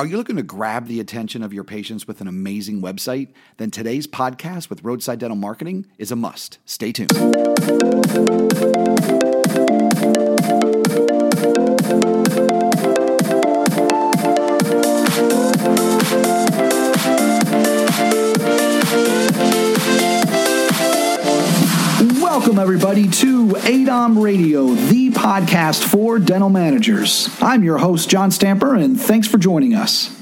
Are you looking to grab the attention of your patients with an amazing website? Then today's podcast with Roadside Dental Marketing is a must. Stay tuned. Everybody, to ADOM Radio, the podcast for dental managers. I'm your host, John Stamper, and thanks for joining us.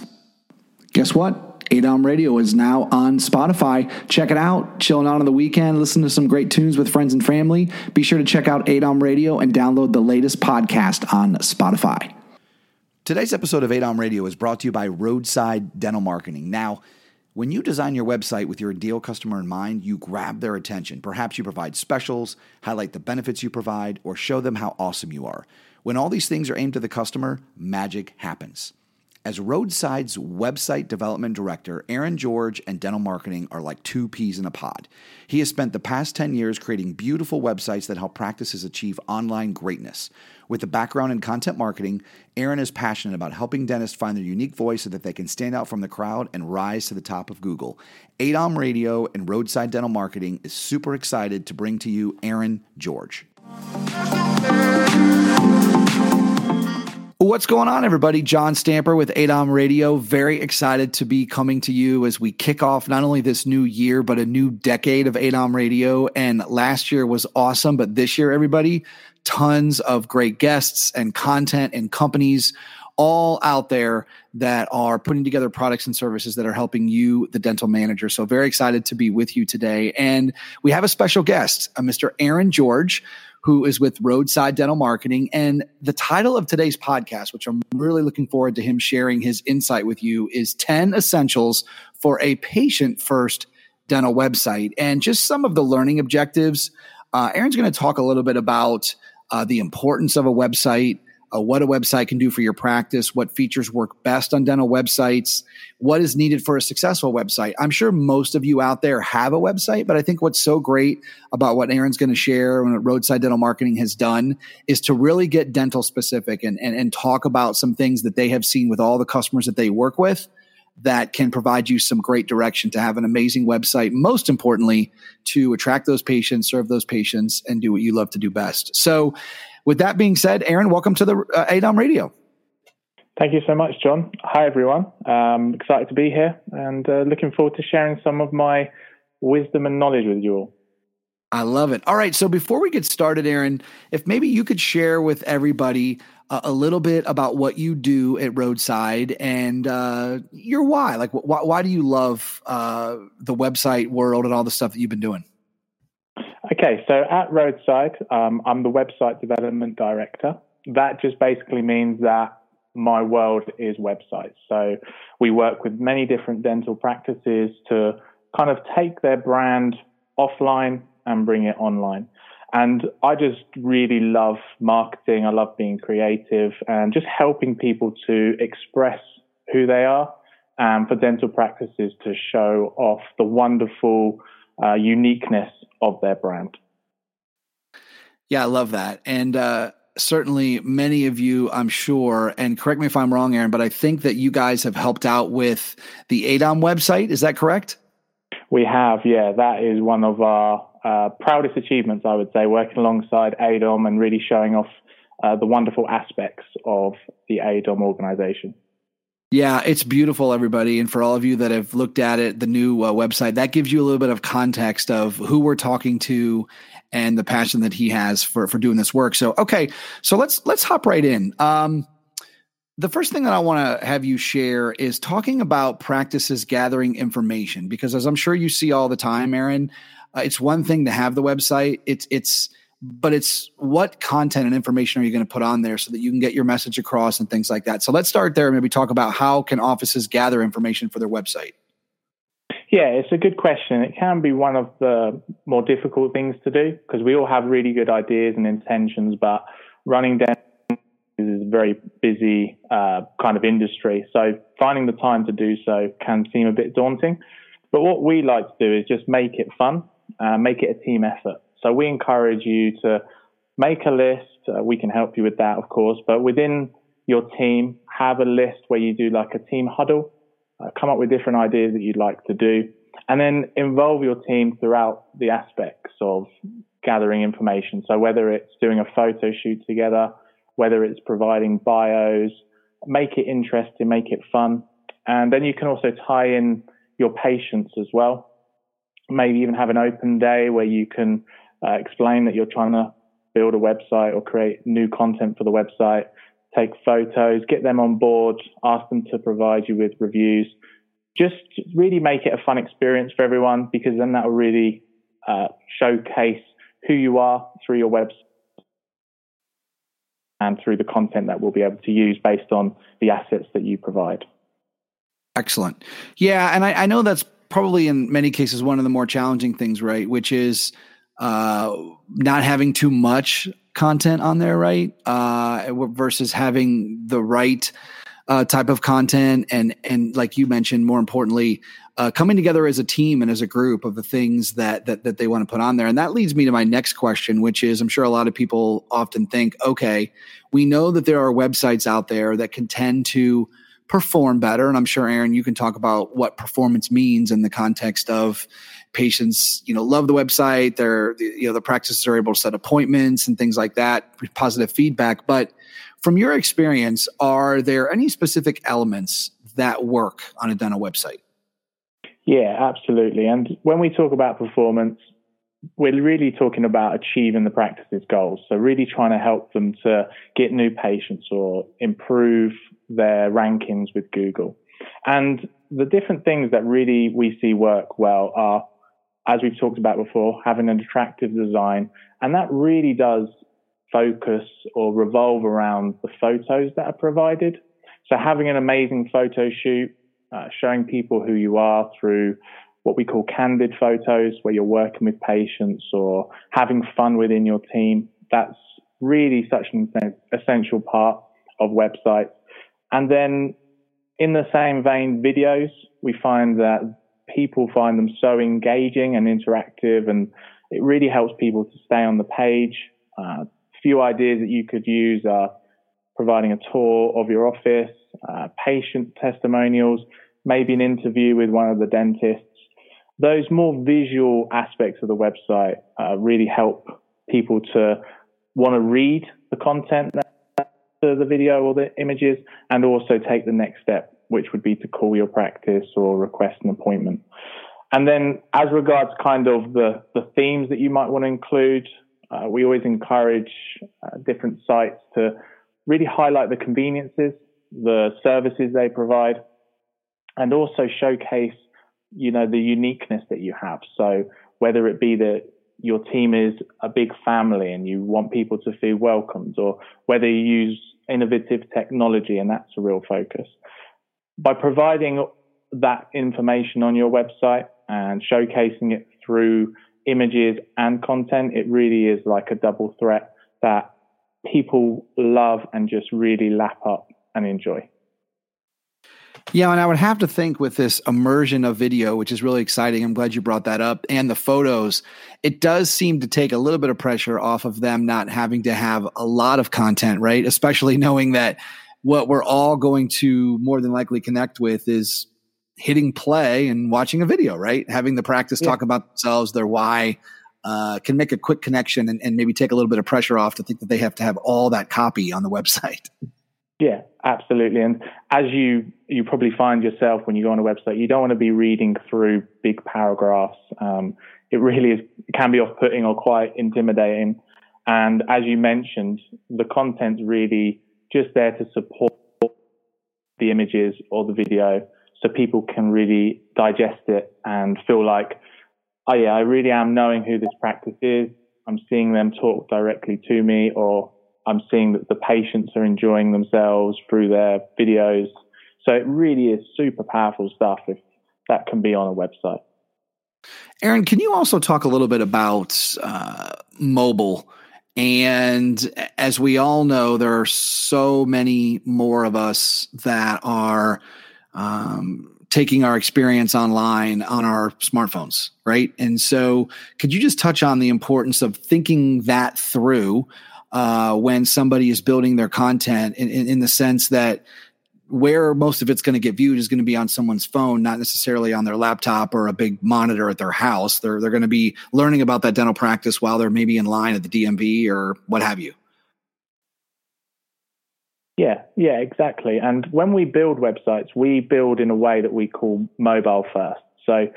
Guess what? ADOM Radio is now on Spotify. Check it out. Chilling out on the weekend, listen to some great tunes with friends and family. Be sure to check out ADOM Radio and download the latest podcast on Spotify. Today's episode of ADOM Radio is brought to you by Roadside Dental Marketing. Now, when you design your website with your ideal customer in mind, you grab their attention. Perhaps you provide specials, highlight the benefits you provide, or show them how awesome you are. When all these things are aimed at the customer, magic happens. As Roadside's website development director, Aaron George and dental marketing are like two peas in a pod. He has spent the past 10 years creating beautiful websites that help practices achieve online greatness. With a background in content marketing, Aaron is passionate about helping dentists find their unique voice so that they can stand out from the crowd and rise to the top of Google. ADOM Radio and Roadside Dental Marketing is super excited to bring to you Aaron George. What's going on, everybody? John Stamper with ADOM Radio. Very excited to be coming to you as we kick off not only this new year, but a new decade of ADOM Radio. And last year was awesome, but this year, everybody, tons of great guests and content and companies all out there that are putting together products and services that are helping you, the dental manager. So, very excited to be with you today. And we have a special guest, Mr. Aaron George who is with Roadside Dental Marketing. And the title of today's podcast, which I'm really looking forward to him sharing his insight with you, is 10 Essentials for a Patient First Dental Website. And just some of the learning objectives. Uh, Aaron's going to talk a little bit about uh, the importance of a website, uh, what a website can do for your practice, what features work best on dental websites, what is needed for a successful website. I'm sure most of you out there have a website, but I think what's so great about what Aaron's going to share and what Roadside Dental Marketing has done is to really get dental specific and, and, and talk about some things that they have seen with all the customers that they work with that can provide you some great direction to have an amazing website. Most importantly, to attract those patients, serve those patients, and do what you love to do best. So, with that being said, Aaron, welcome to the uh, ADOM Radio. Thank you so much, John. Hi, everyone. Um, excited to be here and uh, looking forward to sharing some of my wisdom and knowledge with you all. I love it. All right. So before we get started, Aaron, if maybe you could share with everybody uh, a little bit about what you do at Roadside and uh, your why. Like, wh- why do you love uh, the website world and all the stuff that you've been doing? Okay, so at Roadside, um, I'm the website development director. That just basically means that my world is websites. So we work with many different dental practices to kind of take their brand offline and bring it online. And I just really love marketing. I love being creative and just helping people to express who they are and for dental practices to show off the wonderful uh, uniqueness of their brand. Yeah, I love that. And uh, certainly many of you, I'm sure, and correct me if I'm wrong, Aaron, but I think that you guys have helped out with the ADOM website. Is that correct? We have, yeah. That is one of our uh, proudest achievements, I would say, working alongside ADOM and really showing off uh, the wonderful aspects of the ADOM organization. Yeah, it's beautiful, everybody. And for all of you that have looked at it, the new uh, website, that gives you a little bit of context of who we're talking to and the passion that he has for, for doing this work. So, okay, so let's, let's hop right in. Um, the first thing that I want to have you share is talking about practices gathering information, because as I'm sure you see all the time, Aaron, uh, it's one thing to have the website. It's, it's, but it's what content and information are you going to put on there so that you can get your message across and things like that. So let's start there and maybe talk about how can offices gather information for their website. Yeah, it's a good question. It can be one of the more difficult things to do because we all have really good ideas and intentions, but running down is a very busy uh, kind of industry. So finding the time to do so can seem a bit daunting. But what we like to do is just make it fun, uh, make it a team effort. So we encourage you to make a list. Uh, we can help you with that, of course, but within your team, have a list where you do like a team huddle, uh, come up with different ideas that you'd like to do, and then involve your team throughout the aspects of gathering information. So whether it's doing a photo shoot together, whether it's providing bios, make it interesting, make it fun. And then you can also tie in your patients as well. Maybe even have an open day where you can uh, explain that you're trying to build a website or create new content for the website, take photos, get them on board, ask them to provide you with reviews. Just really make it a fun experience for everyone because then that will really uh, showcase who you are through your website and through the content that we'll be able to use based on the assets that you provide. Excellent. Yeah, and I, I know that's probably in many cases one of the more challenging things, right? Which is uh, not having too much content on there, right? Uh, versus having the right uh, type of content, and and like you mentioned, more importantly, uh, coming together as a team and as a group of the things that that that they want to put on there. And that leads me to my next question, which is, I'm sure a lot of people often think, okay, we know that there are websites out there that can tend to perform better, and I'm sure Aaron, you can talk about what performance means in the context of patients you know love the website they're you know the practices are able to set appointments and things like that positive feedback but from your experience, are there any specific elements that work on a dental website? Yeah, absolutely. And when we talk about performance, we're really talking about achieving the practice's goals. So, really trying to help them to get new patients or improve their rankings with Google. And the different things that really we see work well are, as we've talked about before, having an attractive design. And that really does focus or revolve around the photos that are provided. So having an amazing photo shoot, uh, showing people who you are through what we call candid photos, where you're working with patients or having fun within your team. That's really such an essential part of websites. And then in the same vein, videos, we find that people find them so engaging and interactive and it really helps people to stay on the page, uh, few ideas that you could use are providing a tour of your office, uh, patient testimonials, maybe an interview with one of the dentists. Those more visual aspects of the website uh, really help people to want to read the content, the video or the images, and also take the next step, which would be to call your practice or request an appointment. And then, as regards kind of the, the themes that you might want to include, uh, we always encourage uh, different sites to really highlight the conveniences, the services they provide, and also showcase, you know, the uniqueness that you have. So whether it be that your team is a big family and you want people to feel welcomed, or whether you use innovative technology and that's a real focus. By providing that information on your website and showcasing it through images and content, it really is like a double threat that people love and just really lap up and enjoy. Yeah, and I would have to think with this immersion of video, which is really exciting. I'm glad you brought that up, and the photos, it does seem to take a little bit of pressure off of them not having to have a lot of content, right? Especially knowing that what we're all going to more than likely connect with is hitting play and watching a video, right? Having the practice yeah. talk about themselves, their why, uh, can make a quick connection and, and, maybe take a little bit of pressure off to think that they have to have all that copy on the website. Yeah, absolutely. And as you you probably find yourself when you go on a website, you don't want to be reading through big paragraphs. Um, it really is can be off putting or quite intimidating. And as you mentioned, the content's really just there to support the images or the video so people can really digest it and feel like, oh yeah, I really am knowing who this practice is. I'm seeing them talk directly to me, or I'm seeing that the patients are enjoying themselves through their videos. So it really is super powerful stuff if that can be on a website. Aaron, can you also talk a little bit about uh, mobile? And as we all know, there are so many more of us that are um, taking our experience online on our smartphones, right? And so, could you just touch on the importance of thinking that through uh, when somebody is building their content in, in, in the sense that where most of it's going to get viewed is going to be on someone's phone, not necessarily on their laptop or a big monitor at their house. They're they're going to be learning about that dental practice while they're maybe in line at the DMV or what have you. Yeah, yeah, exactly. And when we build websites, we build in a way that we call mobile first. So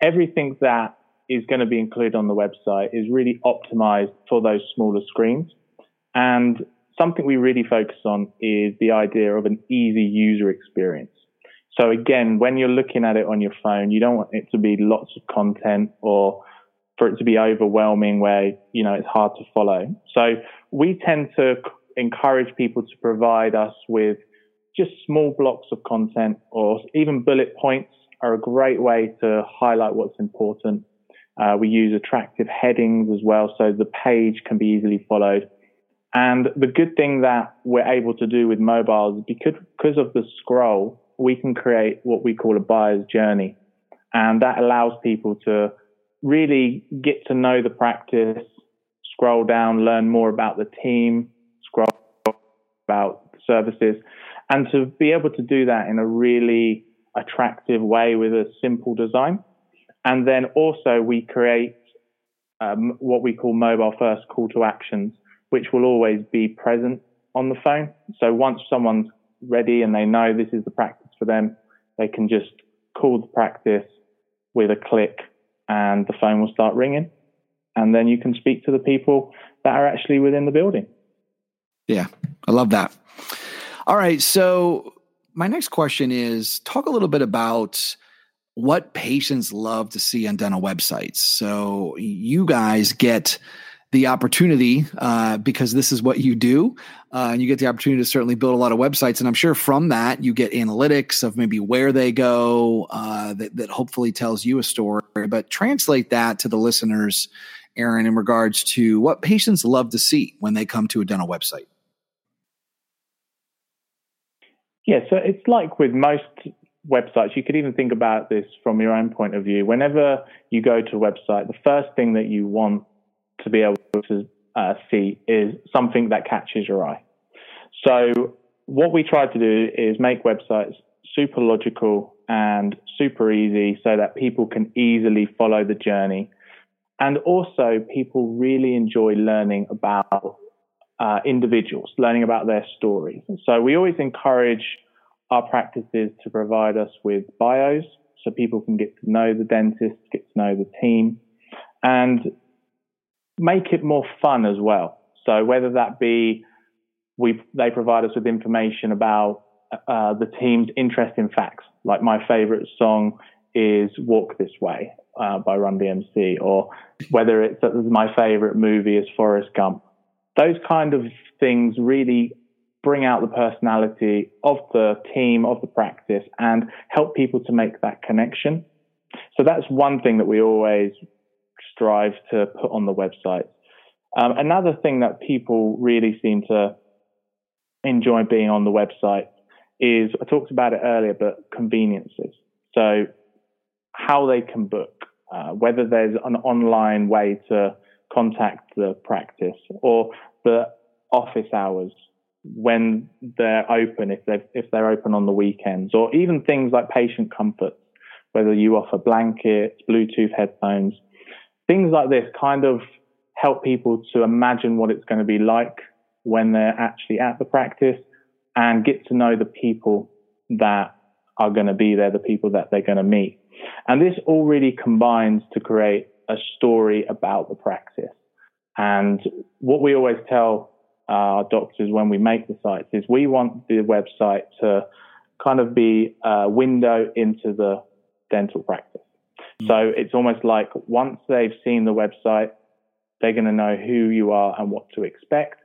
everything that is going to be included on the website is really optimized for those smaller screens. And something we really focus on is the idea of an easy user experience. So again, when you're looking at it on your phone, you don't want it to be lots of content or for it to be overwhelming where, you know, it's hard to follow. So we tend to encourage people to provide us with just small blocks of content or even bullet points are a great way to highlight what's important. Uh, we use attractive headings as well, so the page can be easily followed. And the good thing that we're able to do with mobiles, because, because of the scroll, we can create what we call a buyer's journey. And that allows people to really get to know the practice, scroll down, learn more about the team, scroll about services, and to be able to do that in a really attractive way with a simple design. And then also we create um, what we call mobile first call to actions which will always be present on the phone. So once someone's ready and they know this is the practice for them, they can just call the practice with a click and the phone will start ringing. And then you can speak to the people that are actually within the building. Yeah, I love that. All right. So, my next question is talk a little bit about what patients love to see on dental websites. So, you guys get the opportunity uh, because this is what you do uh, and you get the opportunity to certainly build a lot of websites. And i'm sure from that you get analytics of maybe where they go uh, that, that hopefully tells you a story. But translate that to the listeners aaron in regards to what patients love to see when they come to a dental website. Yeah so it's like with most websites you could even think about this from your own point of view. Whenever you go to a website the first thing that you want to be able to uh, see is something that catches your eye. So what we try to do is make websites super logical and super easy so that people can easily follow the journey. And also people really enjoy learning about uh, individuals, learning about their stories. So we always encourage our practices to provide us with bios so people can get to know the dentist, get to know the team. And make it more fun as well. So whether that be we they provide us with information about uh, the team's interesting facts, like my favorite song is "Walk This Way" uh, by Run DMC, or whether it's uh, my favorite movie is Forrest Gump. Those kind of things really bring out the personality of the team, of the practice, and help people to make that connection. So that's one thing that we always strive to put on the website. Um, another thing that people really seem to enjoy being on the website is I talked about it earlier, but conveniences. So how they can book, uh, whether there's an online way to contact the practice or the office hours when they're open, if they if they're open on the weekends, or even things like patient comfort, whether you offer blankets, Bluetooth headphones, things like this kind of help people to imagine what it's going to be like when they're actually at the practice and get to know the people that are going to be there, the people that they're going to meet. And this all really combines to create a story about the practice. And what we always tell uh, our doctors when we make the sites is we want the website to kind of be a window into the dental practice. So it's almost like once they've seen the website, they're going to know who you are and what to expect.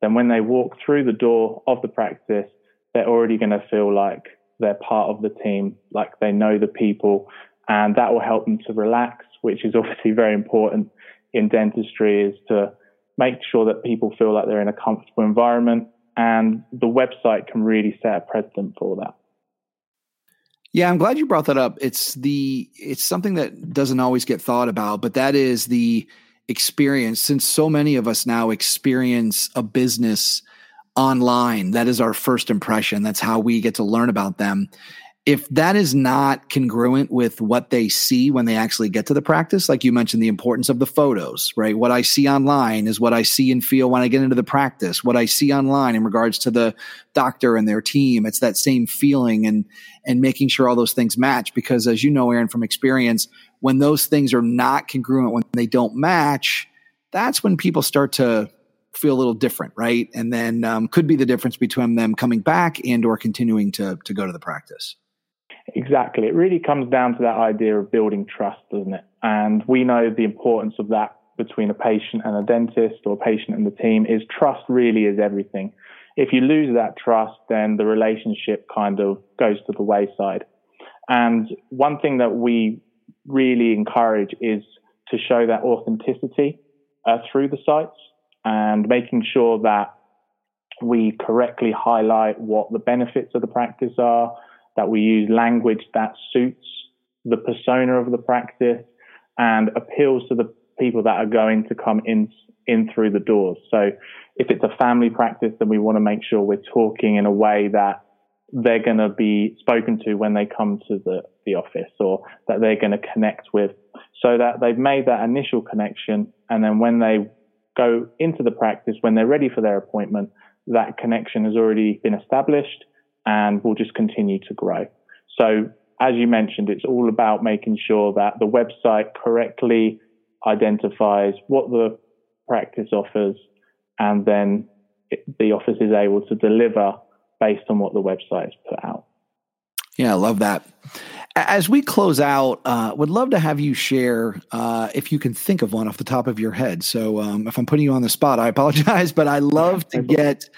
Then when they walk through the door of the practice, they're already going to feel like they're part of the team, like they know the people, and that will help them to relax, which is obviously very important in dentistry is to make sure that people feel like they're in a comfortable environment and the website can really set a precedent for that. Yeah, I'm glad you brought that up. It's the it's something that doesn't always get thought about, but that is the experience, since so many of us now experience a business online, that is our first impression. That's how we get to learn about them if that is not congruent with what they see when they actually get to the practice, like you mentioned, the importance of the photos, right? What I see online is what I see and feel when I get into the practice. What I see online in regards to the doctor and their team, it's that same feeling and and making sure all those things match. Because as you know, Aaron, from experience, when those things are not congruent, when they don't match, that's when people start to feel a little different, right? And then um, could be the difference between them coming back and or continuing to to go to the practice. Exactly. It really comes down to that idea of building trust, doesn't it? And we know the importance of that between a patient and a dentist or a patient and the team is trust really is everything. If you lose that trust, then the relationship kind of goes to the wayside. And one thing that we really encourage is to show that authenticity uh, through the sites and making sure that we correctly highlight what the benefits of the practice are, that we use language that suits the persona of the practice and appeals to the people that are going to come in in through the doors. So if it's a family practice, then we want to make sure we're talking in a way that they're going to be spoken to when they come to the, the office or that they're going to connect with so that they've made that initial connection. And then when they go into the practice, when they're ready for their appointment, that connection has already been established and will just continue to grow. So as you mentioned, it's all about making sure that the website correctly identifies what the practice offers and then it, the office is able to deliver based on what the website has put out. Yeah, I love that. As we close out, uh, would love to have you share uh, if you can think of one off the top of your head. So, um, if I'm putting you on the spot, I apologize, but I love to get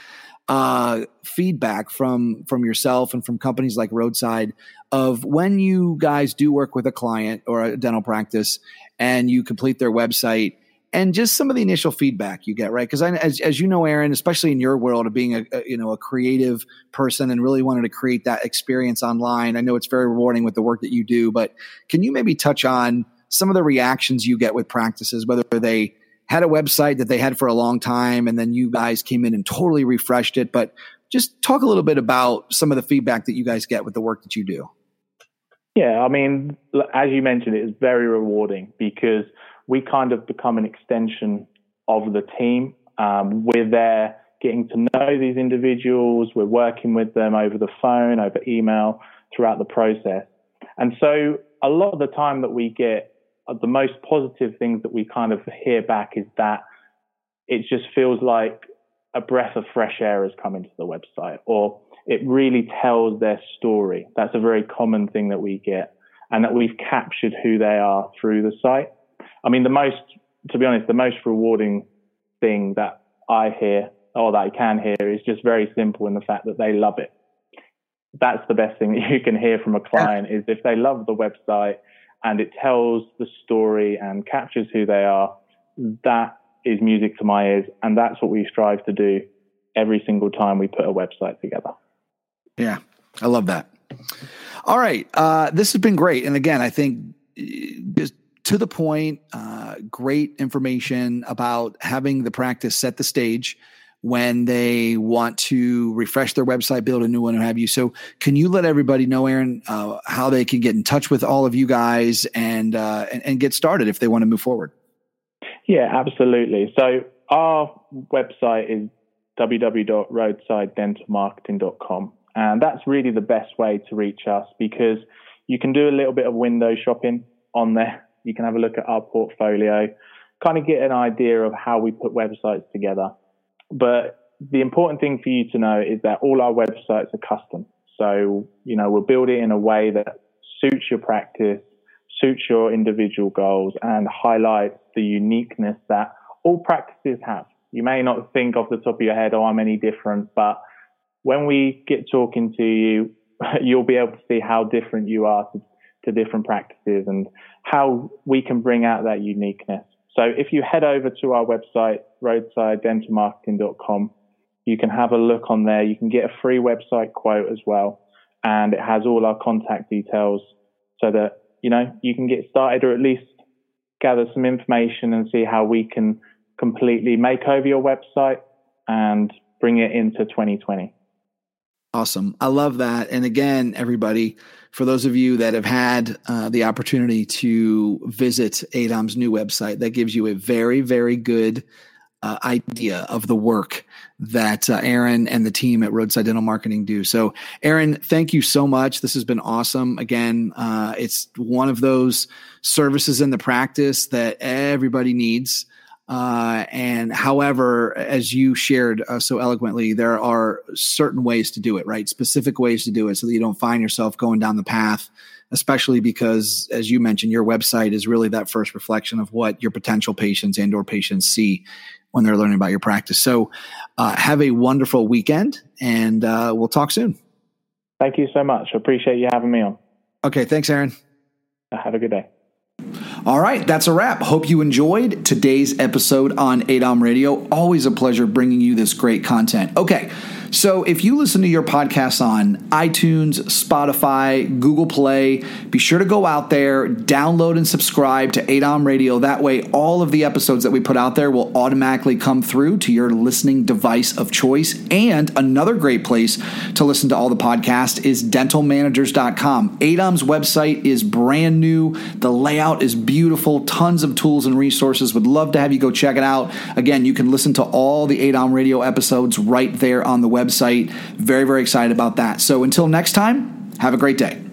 uh, feedback from from yourself and from companies like Roadside of when you guys do work with a client or a dental practice and you complete their website and just some of the initial feedback you get, right? Because as, as you know, Aaron, especially in your world of being a, a, you know a creative person and really wanted to create that experience online, I know it's very rewarding with the work that you do. But can you maybe touch on some of the reactions you get with practices, whether they had a website that they had for a long time and then you guys came in and totally refreshed it. But just talk a little bit about some of the feedback that you guys get with the work that you do. Yeah i mean as you mentioned it is very rewarding because we kind of become an extension of the team. Um, we're there getting to know these individuals. We're working with them over the phone over email throughout the process. And so a lot of the time that we get Uh, the most positive things that we kind of hear back is that it just feels like a breath of fresh air has come into the website or it really tells their story. That's a very common thing that we get and that we've captured who they are through the site. I mean, the most, to be honest, the most rewarding thing that I hear or that I can hear is just very simple in the fact that they love it. That's the best thing that you can hear from a client is if they love the website and it tells the story and captures who they are, that is music to my ears. And that's what we strive to do every single time we put a website together. Yeah, I love that. All right. Uh, this has been great. And again, I think uh, just to the point, uh, great information about having the practice set the stage when they want to refresh their website, build a new one, or have you. So, can you let everybody know, Aaron, uh, how they can get in touch with all of you guys and, uh, and, and get started if they want to move forward? Yeah, absolutely. So, our website is www.roadsidedentalmarketing.com, and that's really the best way to reach us because you can do a little bit of window shopping on there. You can have a look at our portfolio, kind of get an idea of how we put websites together but the important thing for you to know is that all our websites are custom. So, you know, we'll build it in a way that suits your practice, suits your individual goals, and highlights the uniqueness that all practices have. You may not think off the top of your head, oh, I'm any different, but when we get talking to you, you'll be able to see how different you are to, to different practices and how we can bring out that uniqueness. So if you head over to our website, roadsidedentalmarketing.com, you can have a look on there. You can get a free website quote as well. And it has all our contact details so that, you know, you can get started or at least gather some information and see how we can completely make over your website and bring it into 2020. Awesome. I love that. And again, everybody, for those of you that have had uh, the opportunity to visit ADOM's new website, that gives you a very, very good uh, idea of the work that uh, Aaron and the team at Roadside Dental Marketing do. So, Aaron, thank you so much. This has been awesome. Again, uh, it's one of those services in the practice that everybody needs. Uh, and however, as you shared uh, so eloquently, there are certain ways to do it, right? Specific ways to do it so that you don't find yourself going down the path, especially because, as you mentioned, your website is really that first reflection of what your potential patients and or patients see when they're learning about your practice. So uh, have a wonderful weekend and uh, we'll talk soon. Thank you so much. Appreciate you having me on. Okay. Thanks, Aaron. Have a good day. All right, that's a wrap. Hope you enjoyed today's episode on ADOM Radio. Always a pleasure bringing you this great content. Okay. So if you listen to your podcasts on iTunes, Spotify, Google Play, be sure to go out there, download and subscribe to ADOM Radio. That way, all of the episodes that we put out there will automatically come through to your listening device of choice. And another great place to listen to all the podcasts is dentalmanagers.com. ADOM's website is brand new. The layout is beautiful, tons of tools and resources. Would love to have you go check it out. Again, you can listen to all the ADOM Radio episodes right there on the website website. Very, very excited about that. So until next time, have a great day.